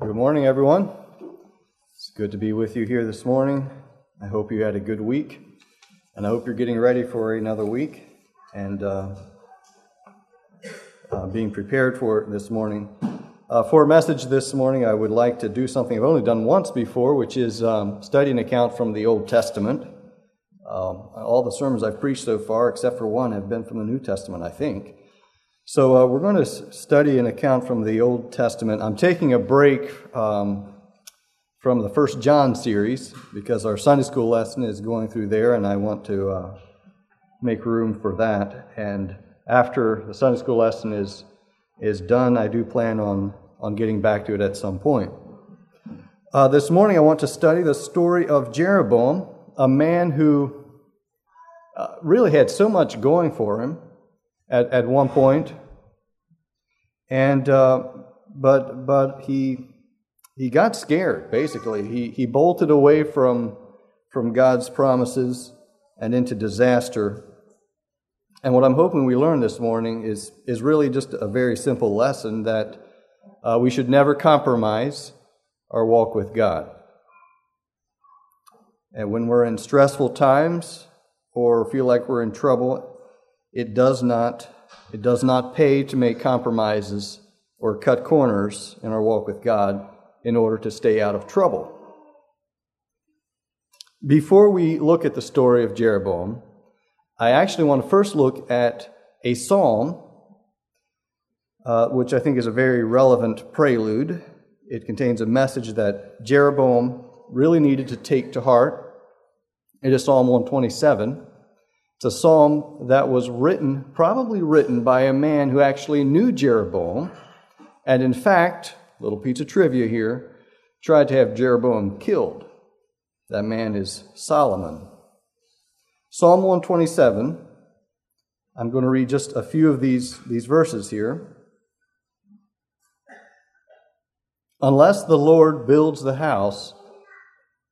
Good morning, everyone. It's good to be with you here this morning. I hope you had a good week, and I hope you're getting ready for another week and uh, uh, being prepared for it this morning. Uh, for a message this morning, I would like to do something I've only done once before, which is um, study an account from the Old Testament. Um, all the sermons I've preached so far, except for one, have been from the New Testament, I think. So uh, we're going to study an account from the Old Testament. I'm taking a break um, from the First John series because our Sunday school lesson is going through there, and I want to uh, make room for that. And after the Sunday school lesson is is done, I do plan on on getting back to it at some point. Uh, this morning, I want to study the story of Jeroboam, a man who uh, really had so much going for him at, at one point. And, uh, but, but he, he got scared, basically. He, he bolted away from, from God's promises and into disaster. And what I'm hoping we learn this morning is, is really just a very simple lesson that uh, we should never compromise our walk with God. And when we're in stressful times or feel like we're in trouble, it does not it does not pay to make compromises or cut corners in our walk with God in order to stay out of trouble. Before we look at the story of Jeroboam, I actually want to first look at a psalm, uh, which I think is a very relevant prelude. It contains a message that Jeroboam really needed to take to heart. It is Psalm 127. It's a psalm that was written, probably written by a man who actually knew Jeroboam, and in fact, little piece of trivia here, tried to have Jeroboam killed. That man is Solomon. Psalm 127. I'm going to read just a few of these, these verses here. Unless the Lord builds the house,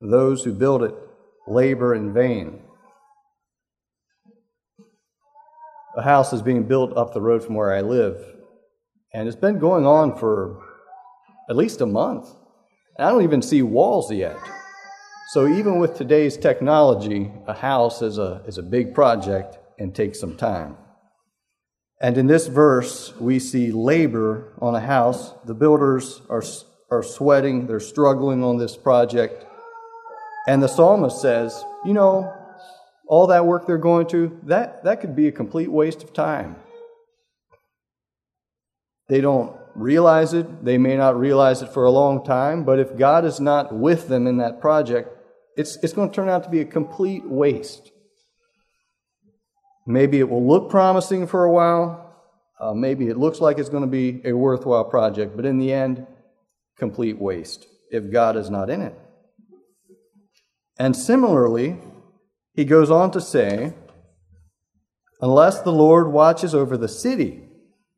those who build it labor in vain. A house is being built up the road from where I live. And it's been going on for at least a month. And I don't even see walls yet. So even with today's technology, a house is a, is a big project and takes some time. And in this verse, we see labor on a house. The builders are, are sweating, they're struggling on this project. And the psalmist says, You know, all that work they're going to, that, that could be a complete waste of time. They don't realize it. They may not realize it for a long time, but if God is not with them in that project, it's, it's going to turn out to be a complete waste. Maybe it will look promising for a while. Uh, maybe it looks like it's going to be a worthwhile project, but in the end, complete waste if God is not in it. And similarly, he goes on to say, Unless the Lord watches over the city,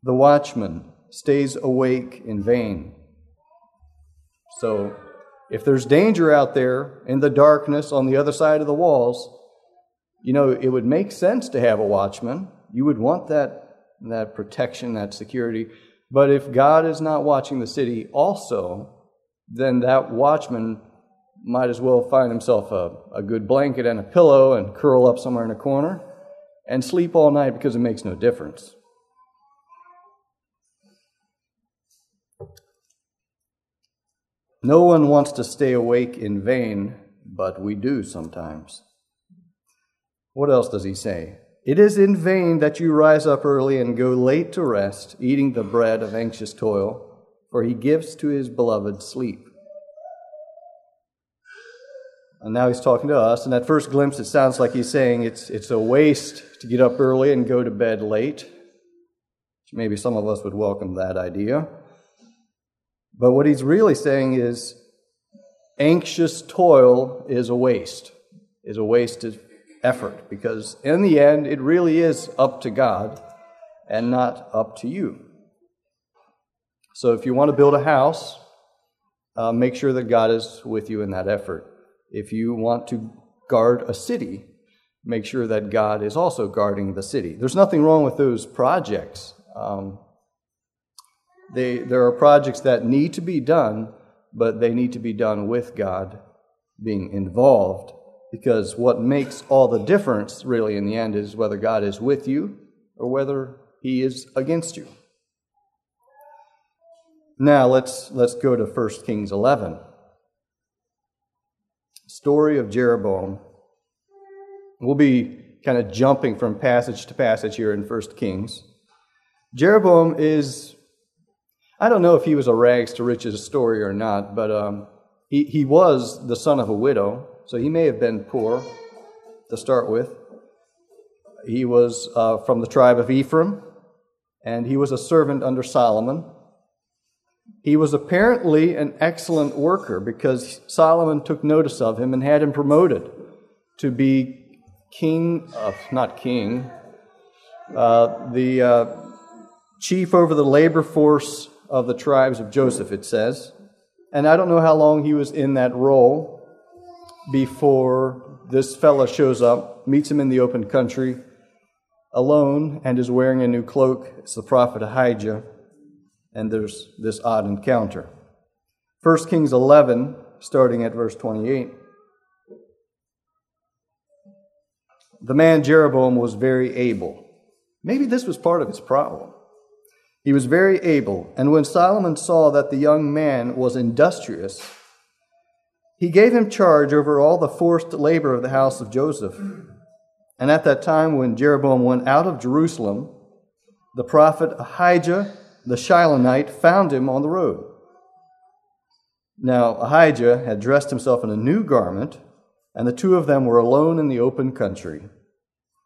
the watchman stays awake in vain. So, if there's danger out there in the darkness on the other side of the walls, you know, it would make sense to have a watchman. You would want that, that protection, that security. But if God is not watching the city also, then that watchman might as well find himself a, a good blanket and a pillow and curl up somewhere in a corner and sleep all night because it makes no difference. No one wants to stay awake in vain, but we do sometimes. What else does he say? It is in vain that you rise up early and go late to rest, eating the bread of anxious toil, for he gives to his beloved sleep. And now he's talking to us. And at first glimpse, it sounds like he's saying it's, it's a waste to get up early and go to bed late. Maybe some of us would welcome that idea. But what he's really saying is anxious toil is a waste, is a wasted effort, because in the end, it really is up to God and not up to you. So if you want to build a house, uh, make sure that God is with you in that effort. If you want to guard a city, make sure that God is also guarding the city. There's nothing wrong with those projects. Um, they, there are projects that need to be done, but they need to be done with God being involved because what makes all the difference really in the end is whether God is with you or whether he is against you. Now let's let's go to 1 Kings 11. Story of Jeroboam. We'll be kind of jumping from passage to passage here in 1 Kings. Jeroboam is I don't know if he was a rags to riches story or not, but um, he, he was the son of a widow, so he may have been poor to start with. He was uh, from the tribe of Ephraim, and he was a servant under Solomon. He was apparently an excellent worker because Solomon took notice of him and had him promoted to be king, of, not king, uh, the uh, chief over the labor force of the tribes of Joseph, it says. And I don't know how long he was in that role before this fella shows up, meets him in the open country alone, and is wearing a new cloak. It's the prophet Ahijah. And there's this odd encounter. 1 Kings 11, starting at verse 28. The man Jeroboam was very able. Maybe this was part of his problem. He was very able, and when Solomon saw that the young man was industrious, he gave him charge over all the forced labor of the house of Joseph. And at that time, when Jeroboam went out of Jerusalem, the prophet Ahijah the Shilonite found him on the road. Now Ahijah had dressed himself in a new garment, and the two of them were alone in the open country.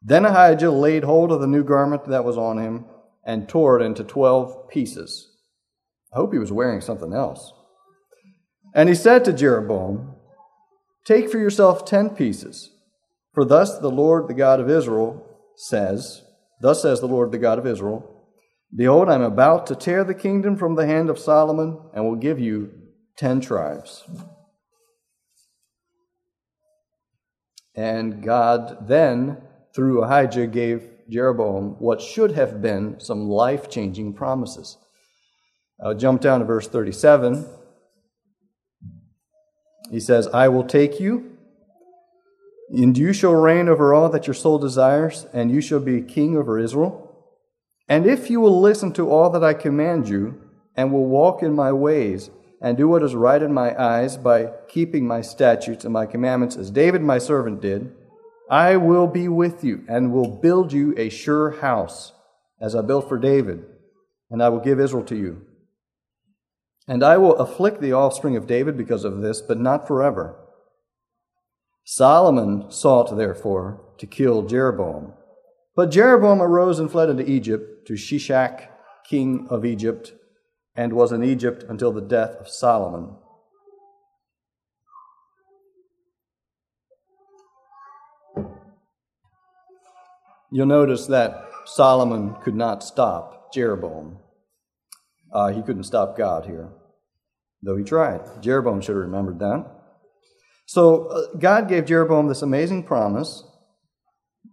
Then Ahijah laid hold of the new garment that was on him and tore it into twelve pieces. I hope he was wearing something else. And he said to Jeroboam, Take for yourself ten pieces, for thus the Lord, the God of Israel, says, Thus says the Lord, the God of Israel, Behold, I am about to tear the kingdom from the hand of Solomon and will give you ten tribes. And God then, through Ahijah, gave Jeroboam what should have been some life changing promises. I'll jump down to verse 37. He says, I will take you, and you shall reign over all that your soul desires, and you shall be king over Israel. And if you will listen to all that I command you, and will walk in my ways, and do what is right in my eyes by keeping my statutes and my commandments, as David my servant did, I will be with you and will build you a sure house, as I built for David, and I will give Israel to you. And I will afflict the offspring of David because of this, but not forever. Solomon sought, therefore, to kill Jeroboam. But Jeroboam arose and fled into Egypt to Shishak, king of Egypt, and was in Egypt until the death of Solomon. You'll notice that Solomon could not stop Jeroboam. Uh, he couldn't stop God here, though he tried. Jeroboam should have remembered that. So uh, God gave Jeroboam this amazing promise.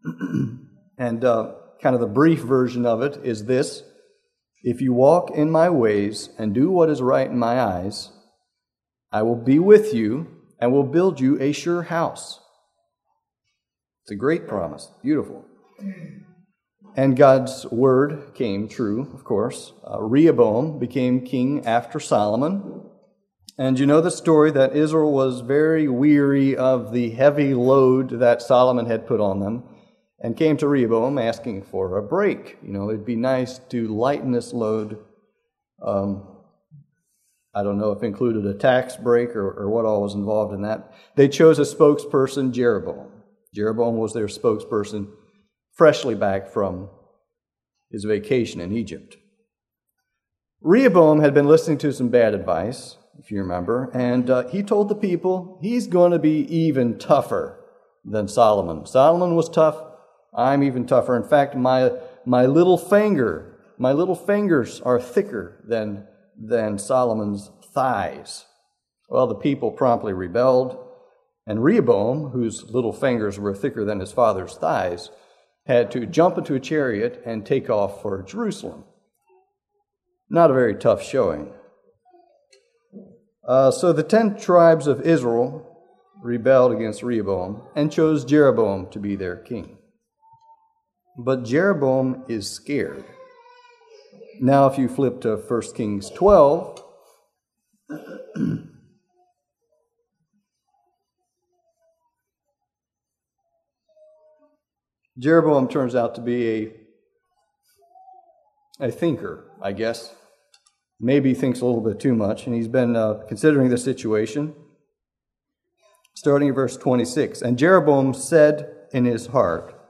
and uh, kind of the brief version of it is this If you walk in my ways and do what is right in my eyes, I will be with you and will build you a sure house. It's a great promise. Beautiful. And God's word came true, of course. Uh, Rehoboam became king after Solomon. And you know the story that Israel was very weary of the heavy load that Solomon had put on them and came to Rehoboam asking for a break. You know, it'd be nice to lighten this load. Um, I don't know if included a tax break or, or what all was involved in that. They chose a spokesperson, Jeroboam. Jeroboam was their spokesperson freshly back from his vacation in Egypt. Rehoboam had been listening to some bad advice, if you remember, and uh, he told the people he's going to be even tougher than Solomon. Solomon was tough. I'm even tougher. In fact, my, my little finger, my little fingers are thicker than, than Solomon's thighs. Well, the people promptly rebelled, and Rehoboam, whose little fingers were thicker than his father's thighs, had to jump into a chariot and take off for Jerusalem. Not a very tough showing. Uh, so the ten tribes of Israel rebelled against Rehoboam and chose Jeroboam to be their king. But Jeroboam is scared. Now, if you flip to 1 Kings 12, Jeroboam turns out to be a, a thinker, I guess. Maybe thinks a little bit too much, and he's been uh, considering the situation. Starting at verse 26 And Jeroboam said in his heart,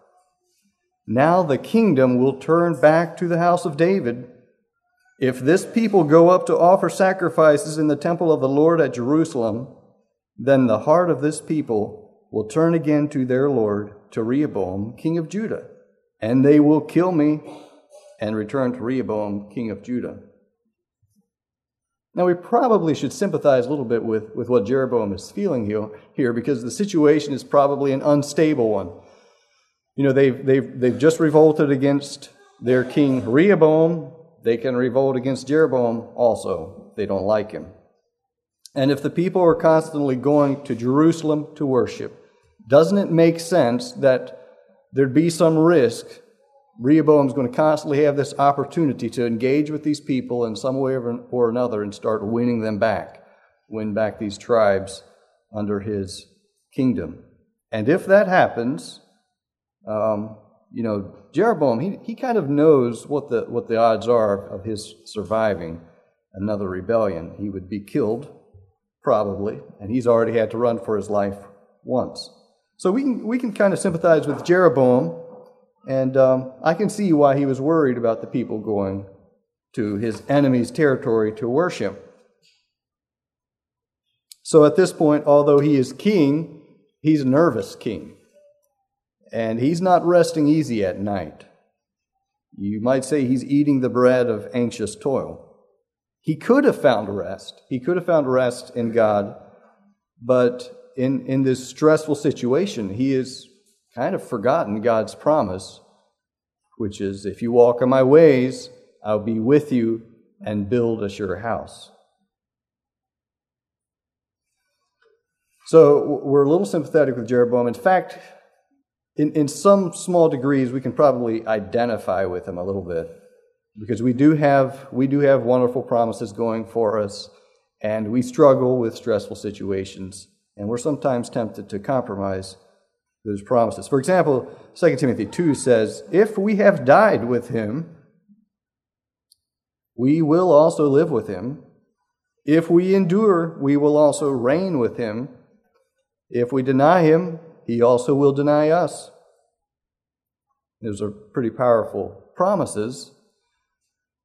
Now the kingdom will turn back to the house of David. If this people go up to offer sacrifices in the temple of the Lord at Jerusalem, then the heart of this people will turn again to their Lord to Rehoboam, king of Judah, and they will kill me and return to Rehoboam, king of Judah. Now, we probably should sympathize a little bit with, with what Jeroboam is feeling here, here because the situation is probably an unstable one. You know, they've, they've, they've just revolted against their king Rehoboam. They can revolt against Jeroboam also. They don't like him. And if the people are constantly going to Jerusalem to worship, doesn't it make sense that there'd be some risk? Rehoboam's going to constantly have this opportunity to engage with these people in some way or another and start winning them back, win back these tribes under his kingdom. And if that happens, um, you know, Jeroboam, he, he kind of knows what the, what the odds are of his surviving another rebellion. He would be killed, probably, and he's already had to run for his life once. So we can, we can kind of sympathize with Jeroboam, and um, I can see why he was worried about the people going to his enemy's territory to worship. So at this point, although he is king, he's a nervous king. And he's not resting easy at night. You might say he's eating the bread of anxious toil. He could have found rest. He could have found rest in God, but in, in this stressful situation, he has kind of forgotten God's promise, which is, If you walk in my ways, I'll be with you and build a sure house. So we're a little sympathetic with Jeroboam. In fact, in, in some small degrees, we can probably identify with him a little bit because we do have we do have wonderful promises going for us, and we struggle with stressful situations and we're sometimes tempted to compromise those promises. For example, 2 Timothy 2 says, If we have died with him, we will also live with him. If we endure, we will also reign with him. If we deny him, he also will deny us. Those are pretty powerful promises.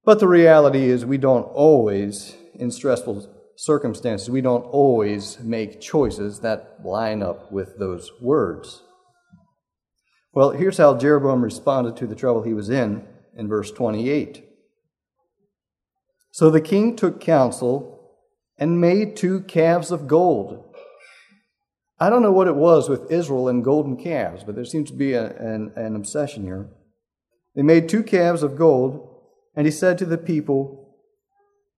But the reality is, we don't always, in stressful circumstances, we don't always make choices that line up with those words. Well, here's how Jeroboam responded to the trouble he was in in verse 28. So the king took counsel and made two calves of gold. I don't know what it was with Israel and golden calves, but there seems to be a, an, an obsession here. They made two calves of gold, and he said to the people,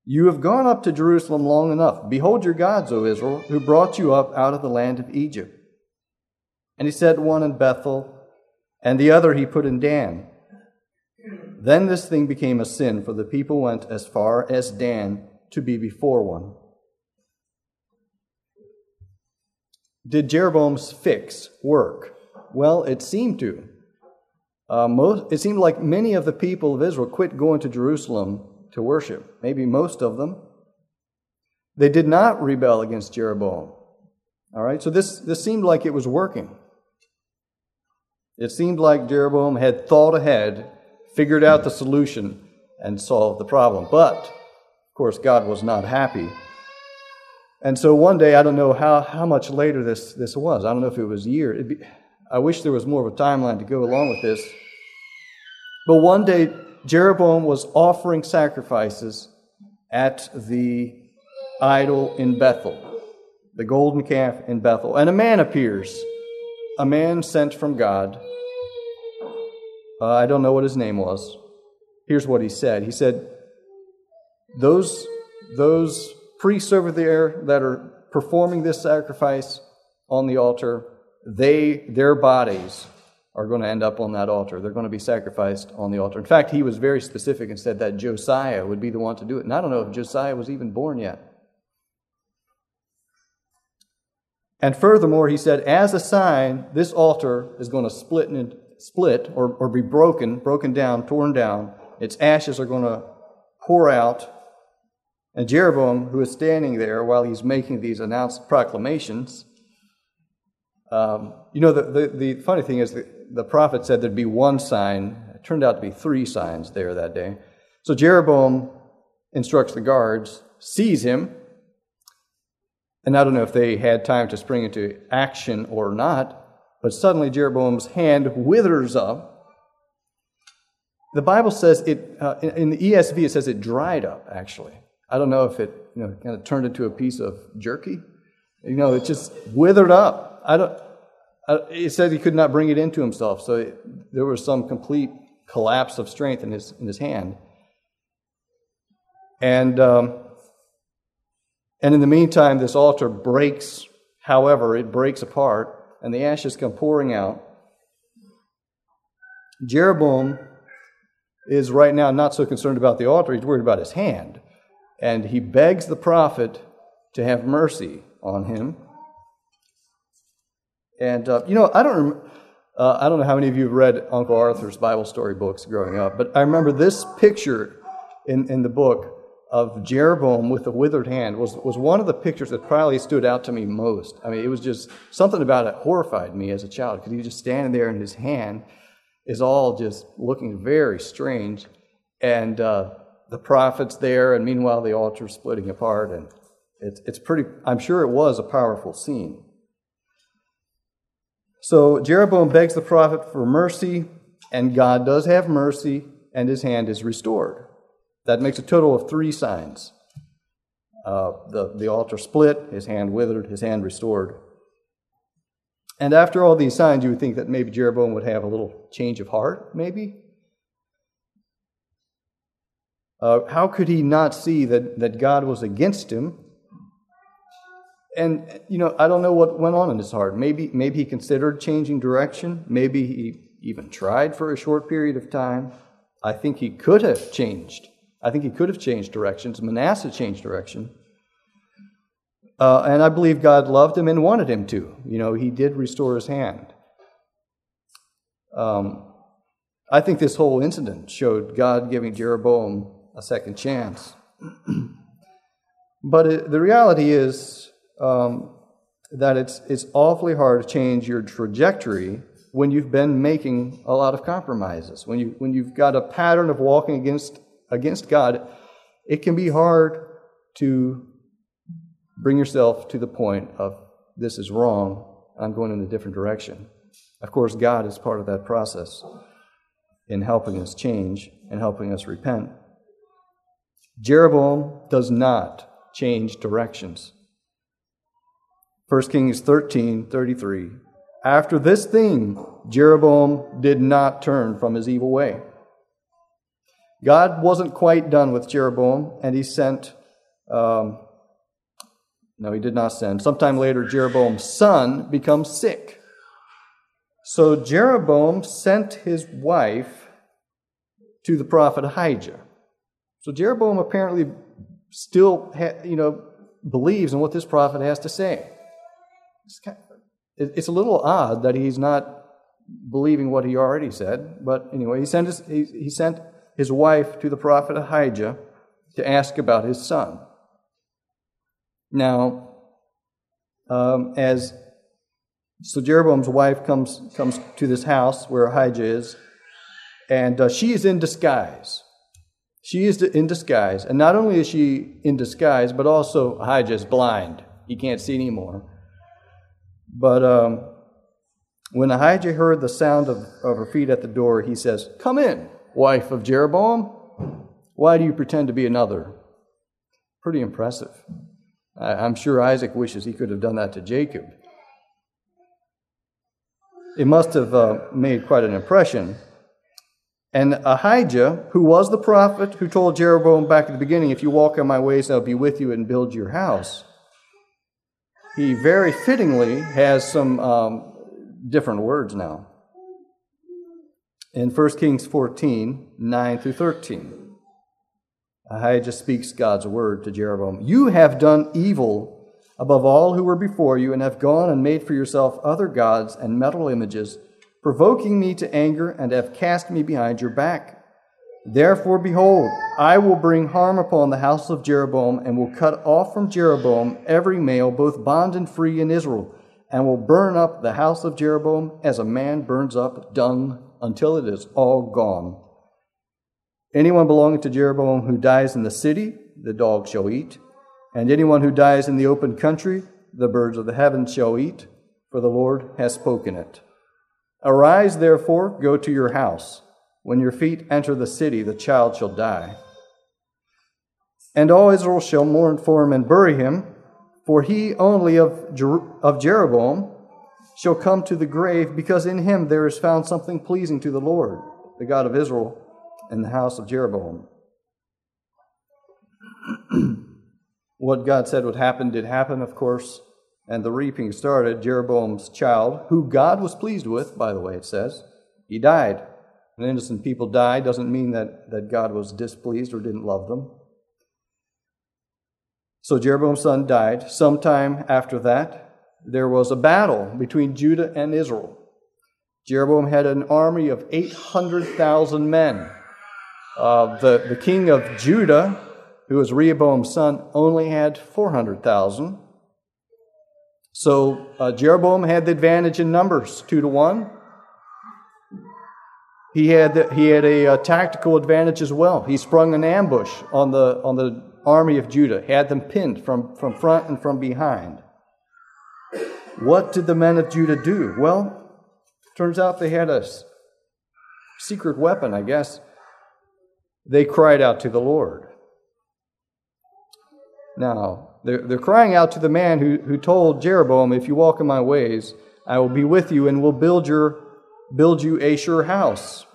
you have gone up to Jerusalem long enough. Behold your gods, O Israel, who brought you up out of the land of Egypt. And he set one in Bethel, and the other he put in Dan. Then this thing became a sin, for the people went as far as Dan to be before one. Did Jeroboam's fix work? Well, it seemed to. Uh, most, it seemed like many of the people of Israel quit going to Jerusalem to worship, maybe most of them. They did not rebel against Jeroboam. All right, so this, this seemed like it was working. It seemed like Jeroboam had thought ahead, figured out the solution, and solved the problem. But, of course, God was not happy. And so one day, I don't know how, how much later this, this was. I don't know if it was a year. Be, I wish there was more of a timeline to go along with this. But one day, Jeroboam was offering sacrifices at the idol in Bethel, the golden calf in Bethel. And a man appears, a man sent from God. Uh, I don't know what his name was. Here's what he said He said, Those, those priests over there that are performing this sacrifice on the altar, they, their bodies are going to end up on that altar. They're going to be sacrificed on the altar. In fact, he was very specific and said that Josiah would be the one to do it. And I don't know if Josiah was even born yet. And furthermore, he said, as a sign, this altar is going to split, and split or, or be broken, broken down, torn down. Its ashes are going to pour out. And Jeroboam, who is standing there while he's making these announced proclamations, um, you know, the, the, the, funny thing is that the prophet said there'd be one sign. It turned out to be three signs there that day. So Jeroboam instructs the guards, seize him, and I don't know if they had time to spring into action or not, but suddenly Jeroboam's hand withers up. The Bible says it, uh, in the ESV, it says it dried up, actually. I don't know if it you know, kind of turned into a piece of jerky. You know, it just withered up. I don't, uh, it said he could not bring it into himself, so it, there was some complete collapse of strength in his, in his hand. And um, and in the meantime, this altar breaks, however, it breaks apart, and the ashes come pouring out. Jeroboam is right now not so concerned about the altar, he's worried about his hand. And he begs the prophet to have mercy on him. And, uh, you know, I don't, uh, I don't know how many of you have read Uncle Arthur's Bible story books growing up, but I remember this picture in, in the book of Jeroboam with the withered hand was, was one of the pictures that probably stood out to me most. I mean, it was just something about it horrified me as a child because he was just standing there and his hand is all just looking very strange. And uh, the prophet's there, and meanwhile the altar's splitting apart. And it's, it's pretty, I'm sure it was a powerful scene. So Jeroboam begs the prophet for mercy, and God does have mercy, and his hand is restored. That makes a total of three signs. Uh, the, the altar split, his hand withered, his hand restored. And after all these signs, you would think that maybe Jeroboam would have a little change of heart, maybe. Uh, how could he not see that, that God was against him? And, you know, I don't know what went on in his heart. Maybe, maybe he considered changing direction. Maybe he even tried for a short period of time. I think he could have changed. I think he could have changed directions. Manasseh changed direction. Uh, and I believe God loved him and wanted him to. You know, he did restore his hand. Um, I think this whole incident showed God giving Jeroboam a second chance. but it, the reality is um, that it's, it's awfully hard to change your trajectory when you've been making a lot of compromises, when, you, when you've got a pattern of walking against against God, it can be hard to bring yourself to the point of this is wrong, I'm going in a different direction. Of course, God is part of that process in helping us change and helping us repent. Jeroboam does not change directions. 1 Kings 13 33. After this thing, Jeroboam did not turn from his evil way. God wasn't quite done with Jeroboam, and he sent, um, no, he did not send. Sometime later, Jeroboam's son becomes sick. So Jeroboam sent his wife to the prophet Ahijah. So Jeroboam apparently still, ha- you know, believes in what this prophet has to say. It's, kind of, it's a little odd that he's not believing what he already said, but anyway, he sent, his, he, he sent his wife to the prophet Ahijah to ask about his son. Now, um, as so Jeroboam's wife comes comes to this house where Ahijah is, and uh, she is in disguise. She is in disguise, and not only is she in disguise, but also Ahijah is blind; he can't see anymore. But um, when Ahijah heard the sound of, of her feet at the door, he says, "Come in." wife of Jeroboam? Why do you pretend to be another? Pretty impressive. I'm sure Isaac wishes he could have done that to Jacob. It must have uh, made quite an impression. And Ahijah, who was the prophet who told Jeroboam back at the beginning, If you walk in my ways, I'll be with you and build your house, he very fittingly has some um, different words now. In 1 Kings 14 9 through 13, Ahijah speaks God's word to Jeroboam You have done evil above all who were before you, and have gone and made for yourself other gods and metal images, provoking me to anger, and have cast me behind your back. Therefore, behold, I will bring harm upon the house of Jeroboam, and will cut off from Jeroboam every male, both bond and free in Israel, and will burn up the house of Jeroboam as a man burns up dung until it is all gone. Anyone belonging to Jeroboam who dies in the city, the dog shall eat and anyone who dies in the open country, the birds of the heavens shall eat, for the Lord has spoken it. Arise, therefore, go to your house. When your feet enter the city, the child shall die. And all Israel shall mourn for him and bury him, for he only of, Jer- of Jeroboam shall come to the grave, because in him there is found something pleasing to the Lord, the God of Israel, in the house of Jeroboam. What God said would happen did happen, of course, and the reaping started. Jeroboam's child, who God was pleased with, by the way, it says, he died. An innocent people die doesn't mean that, that God was displeased or didn't love them. So Jeroboam's son died. Sometime after that, there was a battle between Judah and Israel. Jeroboam had an army of 800,000 men. Uh, the, the king of Judah who was Rehoboam's son, only had 400,000. So uh, Jeroboam had the advantage in numbers, two to one. He had, the, he had a, a, tactical advantage as well. He sprung an ambush on the, on the army of Judah, had them pinned from, from front and from behind. What did the men of Judah do? Well, turns out they had a secret weapon, I guess. They cried out to the Lord. Now, they're, they're crying out to the man who, who told Jeroboam, If you walk in my ways, I will be with you and will build, your, build you a sure house.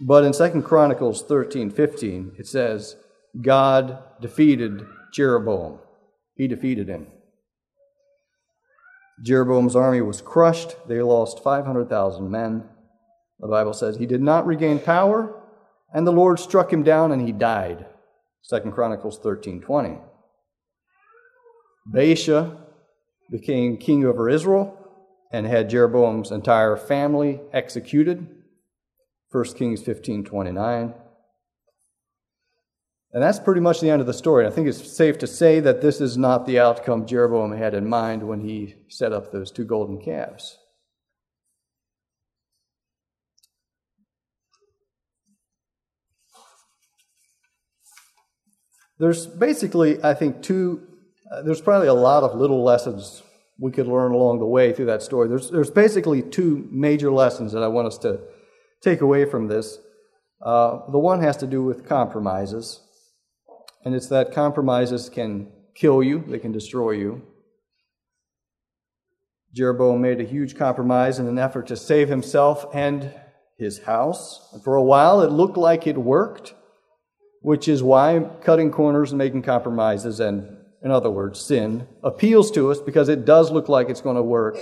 But in 2 Chronicles 13 15, it says, God defeated Jeroboam. He defeated him. Jeroboam's army was crushed. They lost 500,000 men. The Bible says he did not regain power, and the Lord struck him down and he died. Second Chronicles 13:20. Baasha became king over Israel and had Jeroboam's entire family executed. 1 Kings 15:29. And that's pretty much the end of the story. I think it's safe to say that this is not the outcome Jeroboam had in mind when he set up those two golden calves. There's basically, I think, two, uh, there's probably a lot of little lessons we could learn along the way through that story. There's, there's basically two major lessons that I want us to take away from this. Uh, the one has to do with compromises, and it's that compromises can kill you, they can destroy you. Jeroboam made a huge compromise in an effort to save himself and his house. And for a while, it looked like it worked which is why cutting corners and making compromises, and in other words, sin, appeals to us because it does look like it's going to work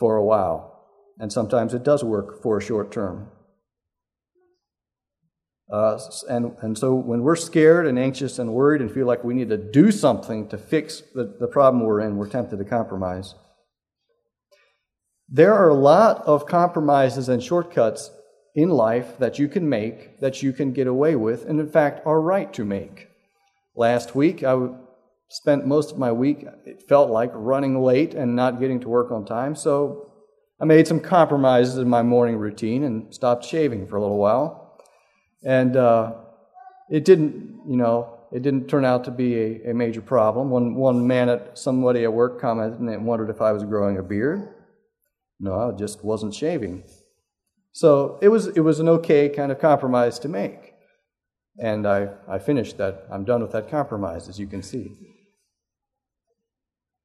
for a while. And sometimes it does work for a short term. Uh, and, and so when we're scared and anxious and worried and feel like we need to do something to fix the, the problem we're in, we're tempted to compromise. There are a lot of compromises and shortcuts in life that you can make, that you can get away with, and in fact are right to make. Last week, I spent most of my week, it felt like, running late and not getting to work on time, so I made some compromises in my morning routine and stopped shaving for a little while. And uh, it didn't, you know, it didn't turn out to be a, a major problem. One, one man at somebody at work commented and wondered if I was growing a beard. No, I just wasn't shaving. So it was, it was an okay kind of compromise to make. And I, I finished that. I'm done with that compromise, as you can see.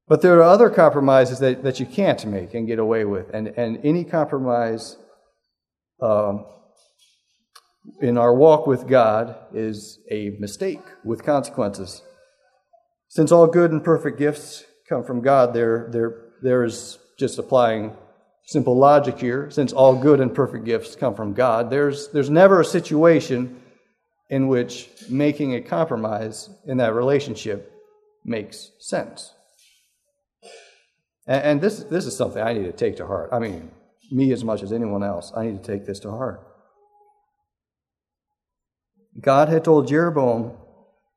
But there are other compromises that, that you can't make and get away with. And, and any compromise um, in our walk with God is a mistake with consequences. Since all good and perfect gifts come from God, there, there, there is just applying simple logic here. Since all good and perfect gifts come from God, there's, there's never a situation in which making a compromise in that relationship makes sense. And, and this, this is something I need to take to heart. I mean, me as much as anyone else, I need to take this to heart. God had told Jeroboam,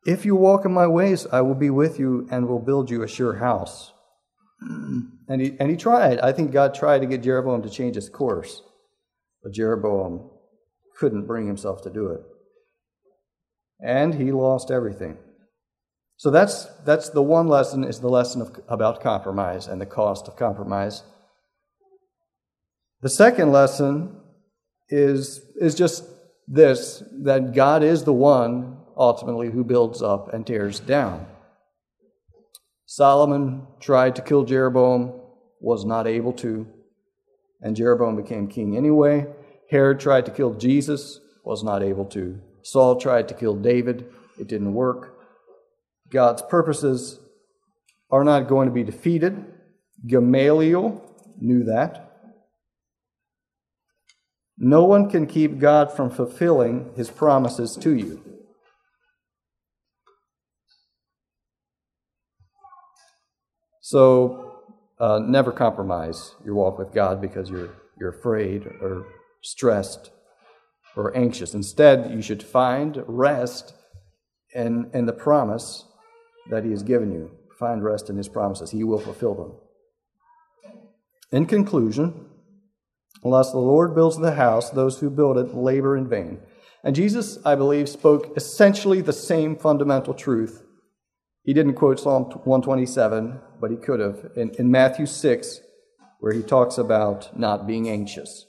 If you walk in my ways, I will be with you and will build you a sure house. And he, and he tried. I think God tried to get Jeroboam to change his course. But Jeroboam couldn't bring himself to do it. And he lost everything. So that's, that's the one lesson is the lesson of, about compromise and the cost of compromise. The second lesson is, is just this that God is the one ultimately who builds up and tears down. Solomon tried to kill Jeroboam, was not able to, and Jeroboam became king anyway. Herod tried to kill Jesus, was not able to. Saul tried to kill David, it didn't work. God's purposes are not going to be defeated. Gamaliel knew that. No one can keep God from fulfilling his promises to you. So, uh, never compromise your walk with God because you're, you're afraid or stressed or anxious. Instead, you should find rest in, in the promise that He has given you. Find rest in His promises. He will fulfill them. In conclusion, unless the Lord builds the house, those who build it labor in vain. And Jesus, I believe, spoke essentially the same fundamental truth. He didn't quote Psalm 127, but he could have. In, in Matthew 6, where he talks about not being anxious.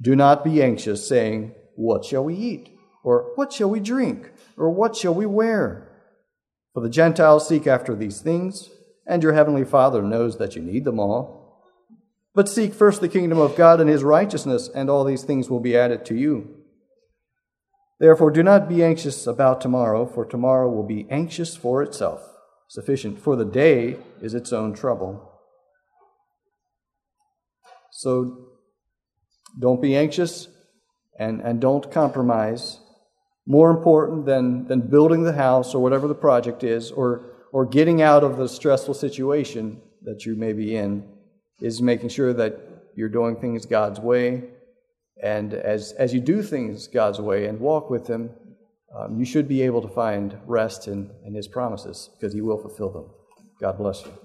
Do not be anxious, saying, What shall we eat? Or what shall we drink? Or what shall we wear? For the Gentiles seek after these things, and your heavenly Father knows that you need them all. But seek first the kingdom of God and his righteousness, and all these things will be added to you. Therefore, do not be anxious about tomorrow, for tomorrow will be anxious for itself. Sufficient for the day is its own trouble. So don't be anxious and, and don't compromise more important than, than building the house or whatever the project is, or, or getting out of the stressful situation that you may be in, is making sure that you're doing things God's way. And as, as you do things God's way and walk with Him, um, you should be able to find rest in, in His promises because He will fulfill them. God bless you.